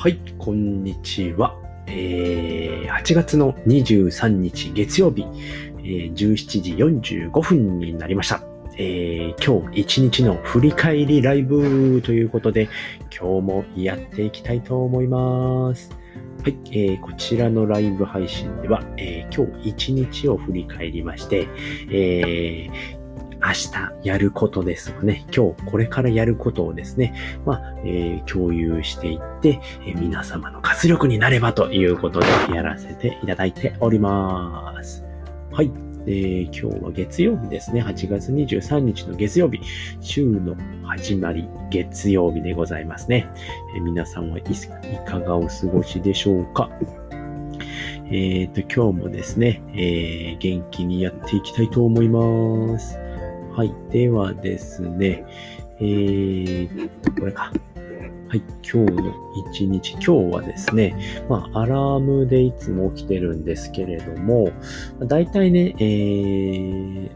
はい、こんにちは。えー、8月の23日月曜日、えー、17時45分になりました。えー、今日一日の振り返りライブということで、今日もやっていきたいと思います。はい、えー、こちらのライブ配信では、えー、今日一日を振り返りまして、えー、明日やることですとかね、今日これからやることをですね、まあ、えー共有していって、えー皆様の活力になればということでやらせていただいております。はい。えー今日は月曜日ですね。8月23日の月曜日。週の始まり、月曜日でございますね。え皆さんはいいかがお過ごしでしょうかえっ、と、今日もですね、えー元気にやっていきたいと思います。はい。ではですね、えー、これか。はい。今日の一日。今日はですね、まあ、アラームでいつも起きてるんですけれども、だいたいね、えー、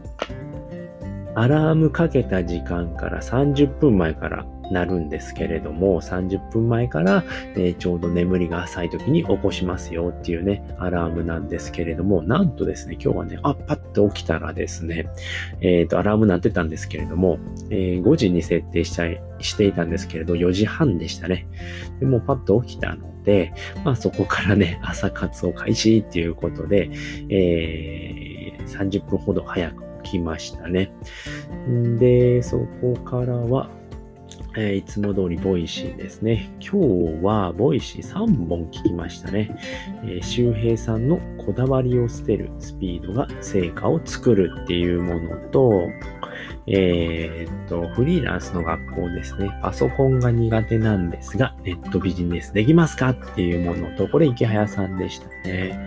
アラームかけた時間から30分前からなるんですけれども、30分前から、えーちょうど眠りが浅い時に起こしますよっていうね、アラームなんですけれども、なんとですね、今日はね、あ、パッと起きたらですね、えっ、と、アラーム鳴ってたんですけれども、えー5時に設定したいしていたんですけれど、4時半でしたね。でもうパッと起きたので、まあそこからね、朝活を開始っていうことで、えー30分ほど早く起きましたね。んで、そこからは、えーいつも通りボイシーですね。今日はボイシー3本聞きましたね。えー周平さんのこだわりを捨てるスピードが成果を作るっていうものと、えーっと、フリーランスの学校ですね。パソコンが苦手なんですが、ネットビジネスできますかっていうものと、これ池早さんでしたね。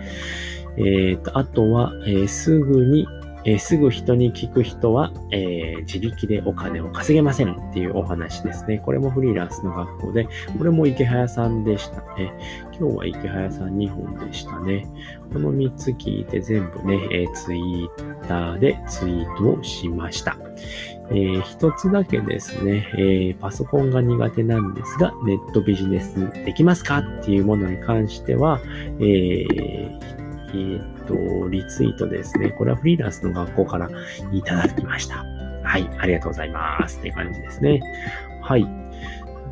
えーっと、あとは、えーすぐに、えーすぐ人に聞く人は、えー自力でお金を稼げませんっていうお話ですね。これもフリーランスの学校で、これも池早さんでしたね。今日は池早さん2本でしたね。この3つ聞いて全部ね、えーツイッターでツイートをしました。えー一つだけですね、えーパソコンが苦手なんですが、ネットビジネスできますかっていうものに関しては、えーえーっと、リツイートですね。これはフリーランスの学校からいただきました。はい、ありがとうございます。って感じですね。はい。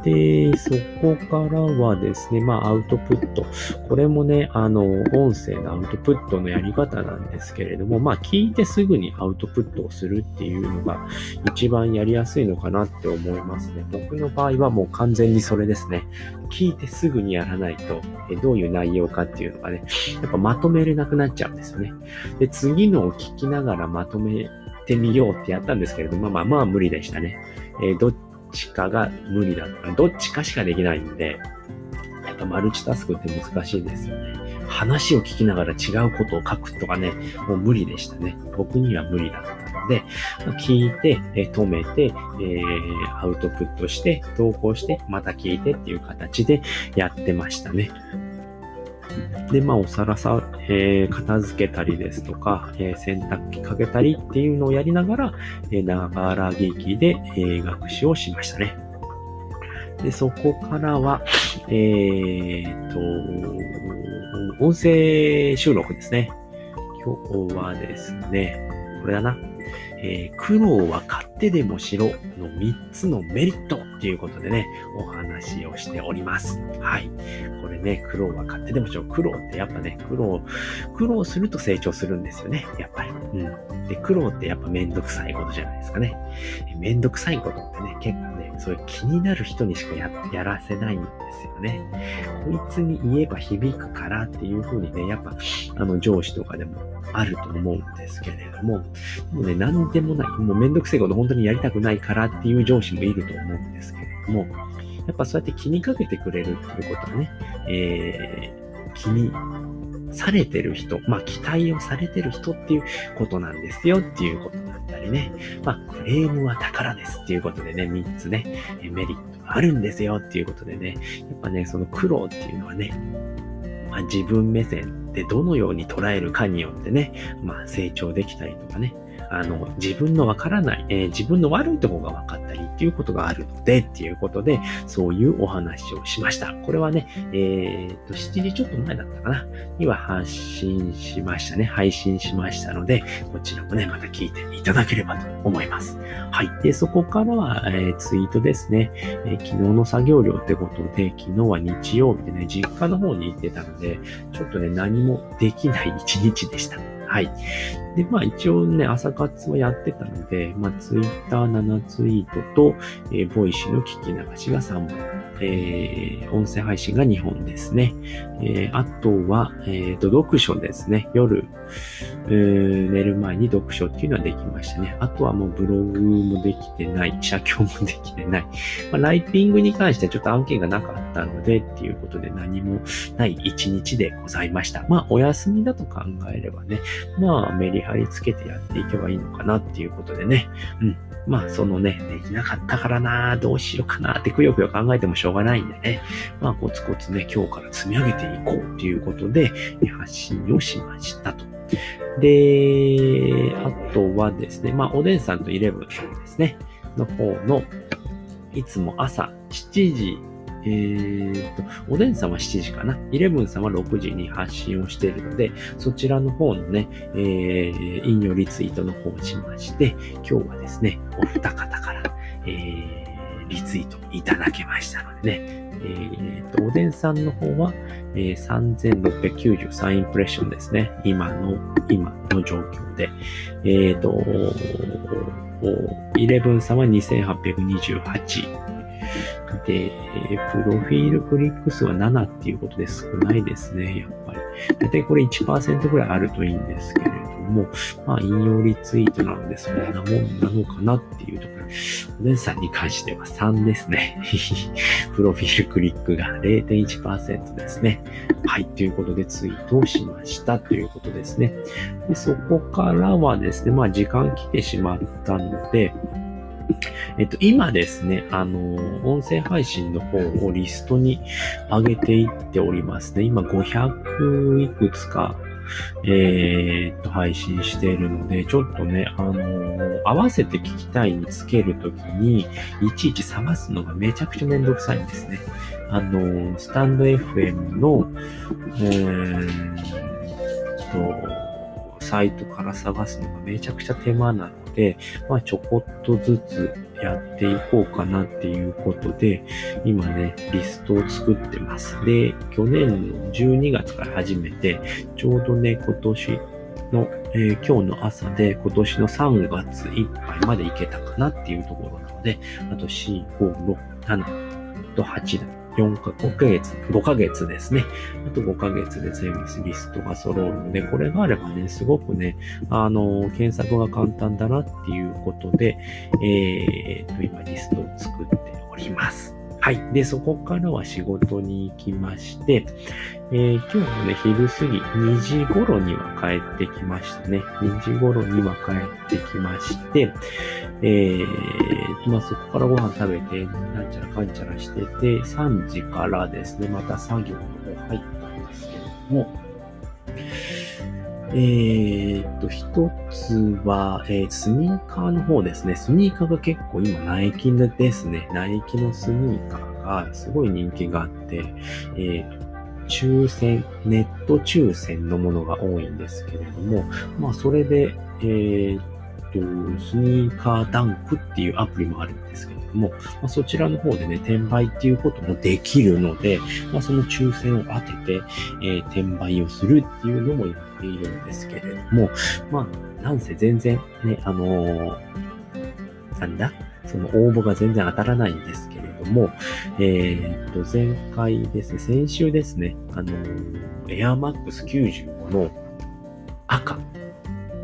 で、そこからはですね、まあ、アウトプット。これもね、あの、音声のアウトプットのやり方なんですけれども、まあ、聞いてすぐにアウトプットをするっていうのが一番やりやすいのかなって思いますね。僕の場合はもう完全にそれですね。聞いてすぐにやらないと、どういう内容かっていうのがね、やっぱまとめれなくなっちゃうんですよね。で、次のを聞きながらまとめてみようってやったんですけれども、まあまあまあ無理でしたね。えーちかが無理だった。どっちかしかできないんで、やっぱマルチタスクって難しいですよね。話を聞きながら違うことを書くとかね、もう無理でしたね。僕には無理だったので、聞いて、え止めて、えーアウトプットして、投稿して、また聞いてっていう形でやってましたね。で、まあ、お皿さ、えー片付けたりですとか、えー洗濯機かけたりっていうのをやりながら、えーながら劇で、えー学習をしましたね。で、そこからは、えーと、音声収録ですね。今日はですね、これだな。えー苦労は買ってでもしろの3つのメリットっていうことでね、お話をしております。はい。これね、苦労は買ってでもしろ。苦労ってやっぱね、苦労、苦労すると成長するんですよね、やっぱり。うん。で、苦労ってやっぱめんどくさいことじゃないですかね。めんどくさいことってね、結構そういう気になる人にしかややらせないんですよね。こいつに言えば響くからっていう風にね、やっぱ、あの、上司とかでもあると思うんですけれども、でもね、なんでもない、もうめんどくせえこと本当にやりたくないからっていう上司もいると思うんですけれども、やっぱそうやって気にかけてくれるっていうことはね、えー、気にされてる人、まあ期待をされてる人っていうことなんですよっていうこと。ったりね、まあクレームは宝ですっていうことでね、3つね、メリットがあるんですよっていうことでね、やっぱね、その苦労っていうのはね、まあ、自分目線でどのように捉えるかによってね、まあ成長できたりとかね、あの、自分のわからない、えー自分の悪いところが分かったり、っていうことがあるので、っていうことで、そういうお話をしました。これはね、えっ、と、7時ちょっと前だったかな、には発信しましたね。配信しましたので、こちらもね、また聞いていただければと思います。はい。で、そこからは、えー、ツイートですね、えー、昨日の作業量ってことで、昨日は日曜日でね、実家の方に行ってたので、ちょっとね、何もできない一日でした。はい。で、まあ一応ね、朝活はやってたので、まあツイッター7ツイートと、えー、ボイシーの聞き流しが3本、えー、音声配信が2本ですね。えー、あとは、えっ、ー、と、読書ですね。夜、えー、寝る前に読書っていうのはできましたね。あとはもうブログもできてない、写経もできてない。まあ、ライティングに関してはちょっと案件がなかったのでっていうことで何もない一日でございました。まあ、お休みだと考えればね、まあ、メリハリつけてやっていけばいいのかなっていうことでね。うん。まあ、そのね、できなかったからなどうしようかなってくよくよ考えてもしょうがないんでね。まあ、コツコツね、今日から積み上げていこうっていうことで、発信をしましたと。で、あとはですね、まあ、おでんさんとイレブンですね、の方の、いつも朝7時、えー、と、おでんさんは7時かな？イレブンさんは6時に発信をしているので、そちらの方のね、えー、引用リツイートの方をしまして、今日はですね、お二方から、えー、リツイートいただけましたのでね、えー、と、おでんさんの方は、えー、3693インプレッションですね。今の、今の状況で。えっ、ー、と、イレブンさんは2828。で、プロフィールクリック数は7っていうことで少ないですね、やっぱり。だいたいこれ1%ぐらいあるといいんですけれども、まあ、引用リツイートなので、そんなもんなのかなっていうところ。お姉さんに関しては3ですね。プロフィールクリックが0.1%ですね。はい。ということでツイートをしましたということですね。でそこからはですね、まあ時間来てしまったので、えっと、今ですね、あの、音声配信の方をリストに上げていっておりますね。今500いくつか、えー、っと、配信しているので、ちょっとね、あの合わせて聞きたいにつけるときに、いちいち探すのがめちゃくちゃめんどくさいんですね。あのスタンド FM の、えー、と、サイトから探すのがめちゃくちゃ手間なので、まあちょこっとずつやっていこうかなっていうことで、今ね、リストを作ってます。で、去年の12月から始めて、ちょうどね、今年の、えー、今日の朝で今年の3月いっぱいまでいけたかなっていうところなので、あと4、5、6、7と8だ。4か、5ヶ月、5ヶ月ですね。あと5ヶ月で全部リストが揃うので、これがあればね、すごくね、あの、検索が簡単だなっていうことで、えー、と、今リストを作っております。はい。で、そこからは仕事に行きまして、えー、今日のね、昼過ぎ、2時頃には帰ってきましたね。2時頃には帰ってきまして、えー、まあ、そこからご飯食べて、なんちゃらかんちゃらしてて、3時からですね、また作業の方入ったんですけども、えー、っと、一つは、えー、スニーカーの方ですね。スニーカーが結構今、ナイキですね。ナイキのスニーカーがすごい人気があって、えー、抽選、ネット抽選のものが多いんですけれども、まあ、それで、えー、と、スニーカーダンクっていうアプリもあるんですけれども、まあ、そちらの方でね、転売っていうこともできるので、まあ、その抽選を当てて、えー、転売をするっていうのもやっているんですけれども、まあ、なんせ全然ね、あのー、なんだ？その応募が全然当たらないんですけれども、えー、っと、前回ですね、先週ですね、あのー、Air Max 95の赤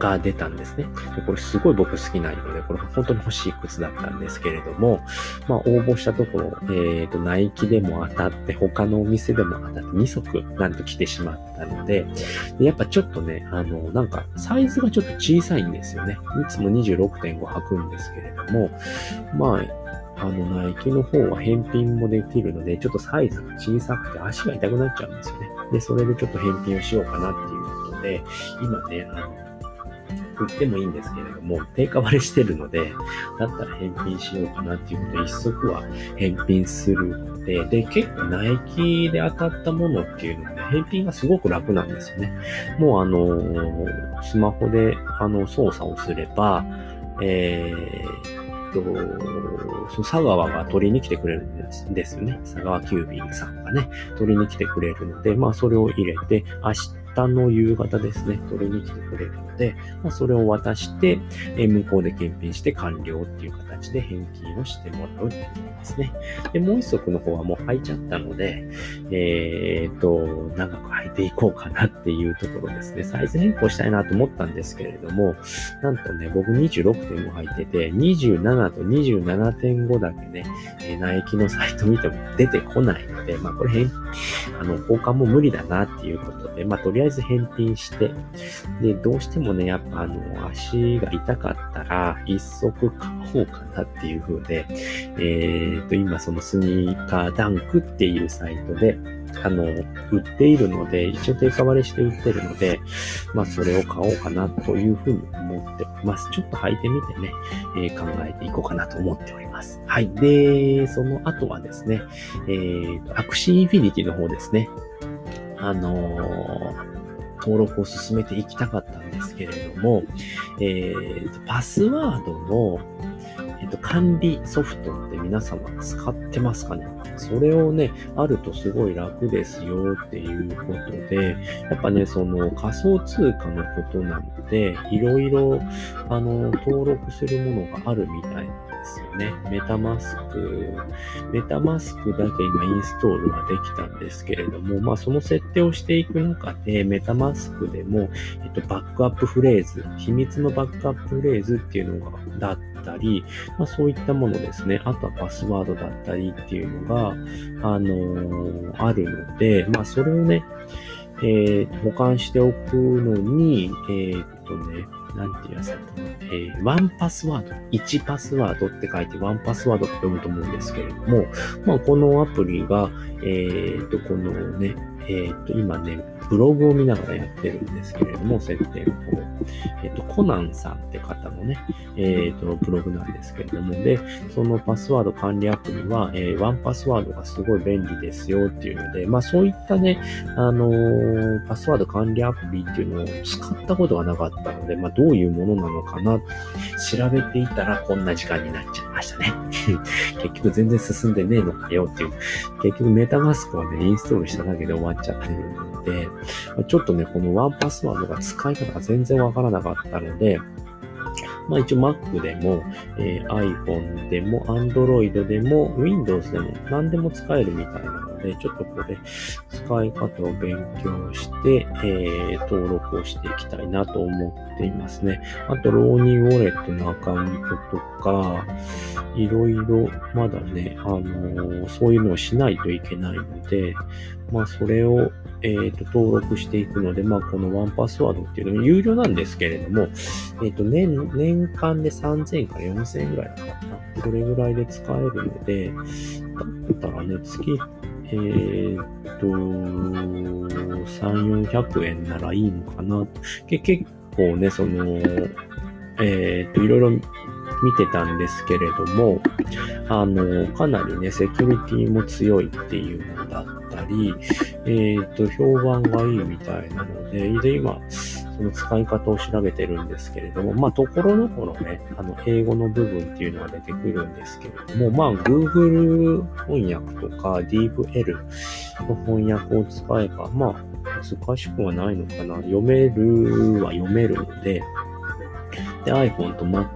が出たんですね。でこれすごい僕好きな色で、これ本当に欲しい靴だったんですけれども、まあ応募したところ、えっ、ー、と、ナイキでも当たって、他のお店でも当たって2足なんと来てしまったので、でやっぱちょっとね、あの、なんかサイズがちょっと小さいんですよね。いつも26.5履くんですけれども、まあ、あの、ナイキの方は返品もできるので、ちょっとサイズが小さくて足が痛くなっちゃうんですよね。で、それでちょっと返品をしようかなっていうことで、今ね、あの、売ってもいいんですけれども、定価割れしてるので、だったら返品しようかなっていうことで、一足は返品するので、で、結構ナイキで当たったものっていうのはね、返品がすごく楽なんですよね。もうあの、スマホであの操作をすれば、えー、と、佐川が取りに来てくれるんですですよね。佐川急便さんがね、取りに来てくれるので、まあそれを入れて、明日の夕方ですね、取りに来てくれるので、まあ、それを渡して、向こうで検品して完了っていうで返金をしてもらうっていうことですね。で、もう一足の方はもう履いちゃったので、えー、っと、長く履いていこうかなっていうところですね。サイズ変更したいなと思ったんですけれども、なんとね、僕26.5履いてて、27と27.5だけね、えナイキのサイト見ても出てこないので、まあこれ変、あの、交換も無理だなっていうことで、まあとりあえず返品して、で、どうしてもね、やっぱあの、足が痛かったら、一足買おうかなっていう風で、えっ、ー、と、今そのスニーカーダンクっていうサイトで、あの、売っているので、一応定価割れして売ってるので、まあ、それを買おうかなというふうに思っております。ちょっと履いてみてね、えー、考えていこうかなと思っております。はい。で、その後はですね、えーと、アクシーインフィニティの方ですね。あのー登録を進めていきたかったんですけれども、えー、パスワードの、えっと、管理ソフトって皆様使ってますかね？それをね、あるとすごい楽ですよっていうことで、やっぱね、その仮想通貨のことなので、いろいろ、あの、登録するものがあるみたいなですよね。メタマスク、メタマスクだけ今インストールはできたんですけれども、まあその設定をしていく中で、メタマスクでも、えっと、バックアップフレーズ、秘密のバックアップフレーズっていうのが、だったり、まあそういったものですね。あとはパスワードだったりっていうのが、あのー、あるので、まあそれをね、えー、保管しておくのに、えー、っとね、なんていうやつだったのえー、ワンパスワード、1パスワードって書いてワンパスワードって読むと思うんですけれども、まあ、このアプリが、えー、と、このね、えっ、と、今ね、ブログを見ながらやってるんですけれども、設定の方。えっ、と、コナンさんって方のね、えっ、と、ブログなんですけれども、で、そのパスワード管理アプリは、えワンパスワードがすごい便利ですよっていうので、まあそういったね、あのパスワード管理アプリっていうのを使ったことがなかったので、まあどういうものなのかな、調べていたらこんな時間になっちゃいましたね。結局全然進んでねえのかよっていう。結局メタマスクをね、インストールしただけで終わっちゃってるで、ちょっとね、このワンパスワードが使い方が全然わからなかったので、まあ一応 Mac でも、えー、iPhone でも Android でも Windows でも何でも使えるみたいなので、ちょっとこれ使い方を勉強して、えー、登録をしていきたいなと思っていますね。あと、ローニーウォレットのアカウントとか、いろいろまだね、あのー、そういうのをしないといけないので、まあそれをえっ、ー、と、登録していくので、まあ、このワンパスワードっていうのも有料なんですけれども、えっ、ー、と、年、年間で3000から4000円ぐらいだったかな。それぐらいで使えるので、だったらね、月、えっ、と、3、400円ならいいのかな。け結構ね、その、えっ、と、いろいろ見てたんですけれども、あの、かなりね、セキュリティも強いっていうのだったり、えっ、と、評判がいいみたいなので、で、今、その使い方を調べてるんですけれども、まあ、ところどころね、あの、英語の部分っていうのが出てくるんですけれども、まあ、Google 翻訳とか DeepL の翻訳を使えば、まあ、難しくはないのかな。読めるは読めるので、で、iPhone と Mac、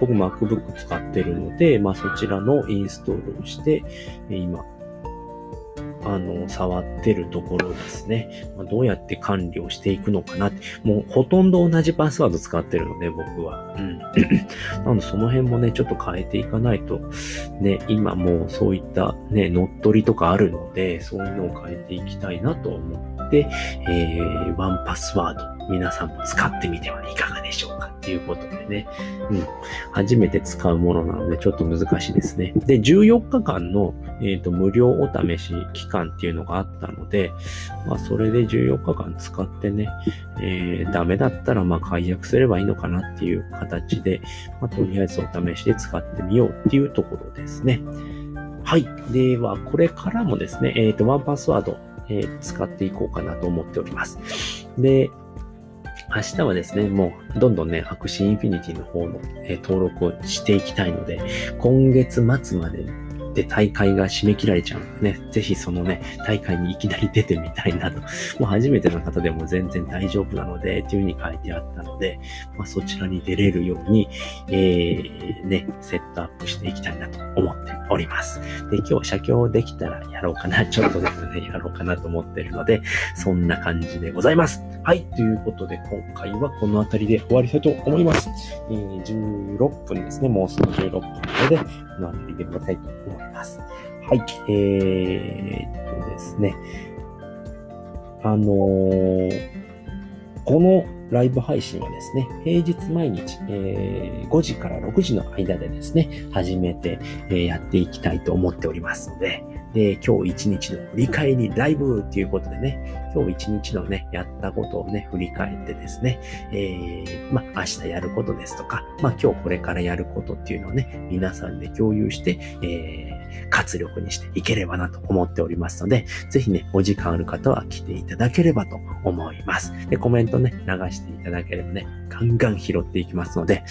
僕 MacBook 使ってるので、まあそちらのインストールをして、今、あの、触ってるところですね。まあ、どうやって管理をしていくのかなって。もうほとんど同じパスワード使ってるので、僕は。うん。なので、その辺もね、ちょっと変えていかないと、ね、今もうそういったね、乗っ取りとかあるので、そういうのを変えていきたいなと思って、えー、ワンパスワード、皆さんも使ってみてはいかがでしょういういうことでね、うん、初めて使うものなのでちょっと難しいですね。で、14日間の、えーと、無料お試し期間っていうのがあったので、まあ、それで14日間使ってね、えー、ダメだったらまあ解約すればいいのかなっていう形で、まあ、とりあえずお試しで使ってみようっていうところですね。はい。では、これからもですね、えっ、ー、と、ワンパスワード、えー、使っていこうかなと思っております。で、明日はですね、もうどんどんね、白紙インフィニティの方の、えー、登録をしていきたいので、今月末までで大会が締め切られちゃうのでね、ぜひそのね、大会にいきなり出てみたいなと。もう初めての方でも全然大丈夫なので、っていう風に書いてあったので、まあ、そちらに出れるように、えー、ね、セットアップしていきたいなと思っております。で、今日写経できたらやろうかな、ちょっとですね、やろうかなと思ってるので、そんな感じでございます。はい、ということで今回はこの辺りで終わりたいと思います。えー、16分ですね、もうすぐ16分なので、この辺りで終わりたいと思います。います。はい。えー、っとですね。あのー、このライブ配信はですね、平日毎日、えー、5時から6時の間でですね、始めて、えー、やっていきたいと思っておりますので、で、今日一日の振り返りライブっていうことでね、今日一日のね、やったことをね、振り返ってですね、えー、まあ、明日やることですとか、まあ、今日これからやることっていうのをね、皆さんで共有して、えー、活力にしていければなと思っておりますので、ぜひね、お時間ある方は来ていただければと思います。で、コメントね、流していただければね、ガンガン拾っていきますので、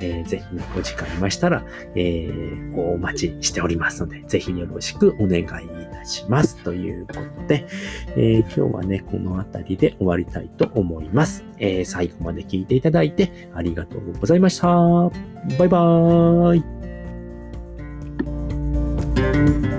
えー、ぜひね、お時間ありましたら、えー、お待ちしておりますので、ぜひよろしくお願いいたします。ということで、えー、今日はね、この辺りで終わりたいと思います。えー、最後まで聞いていただいてありがとうございました。バイバーイ。Thank you.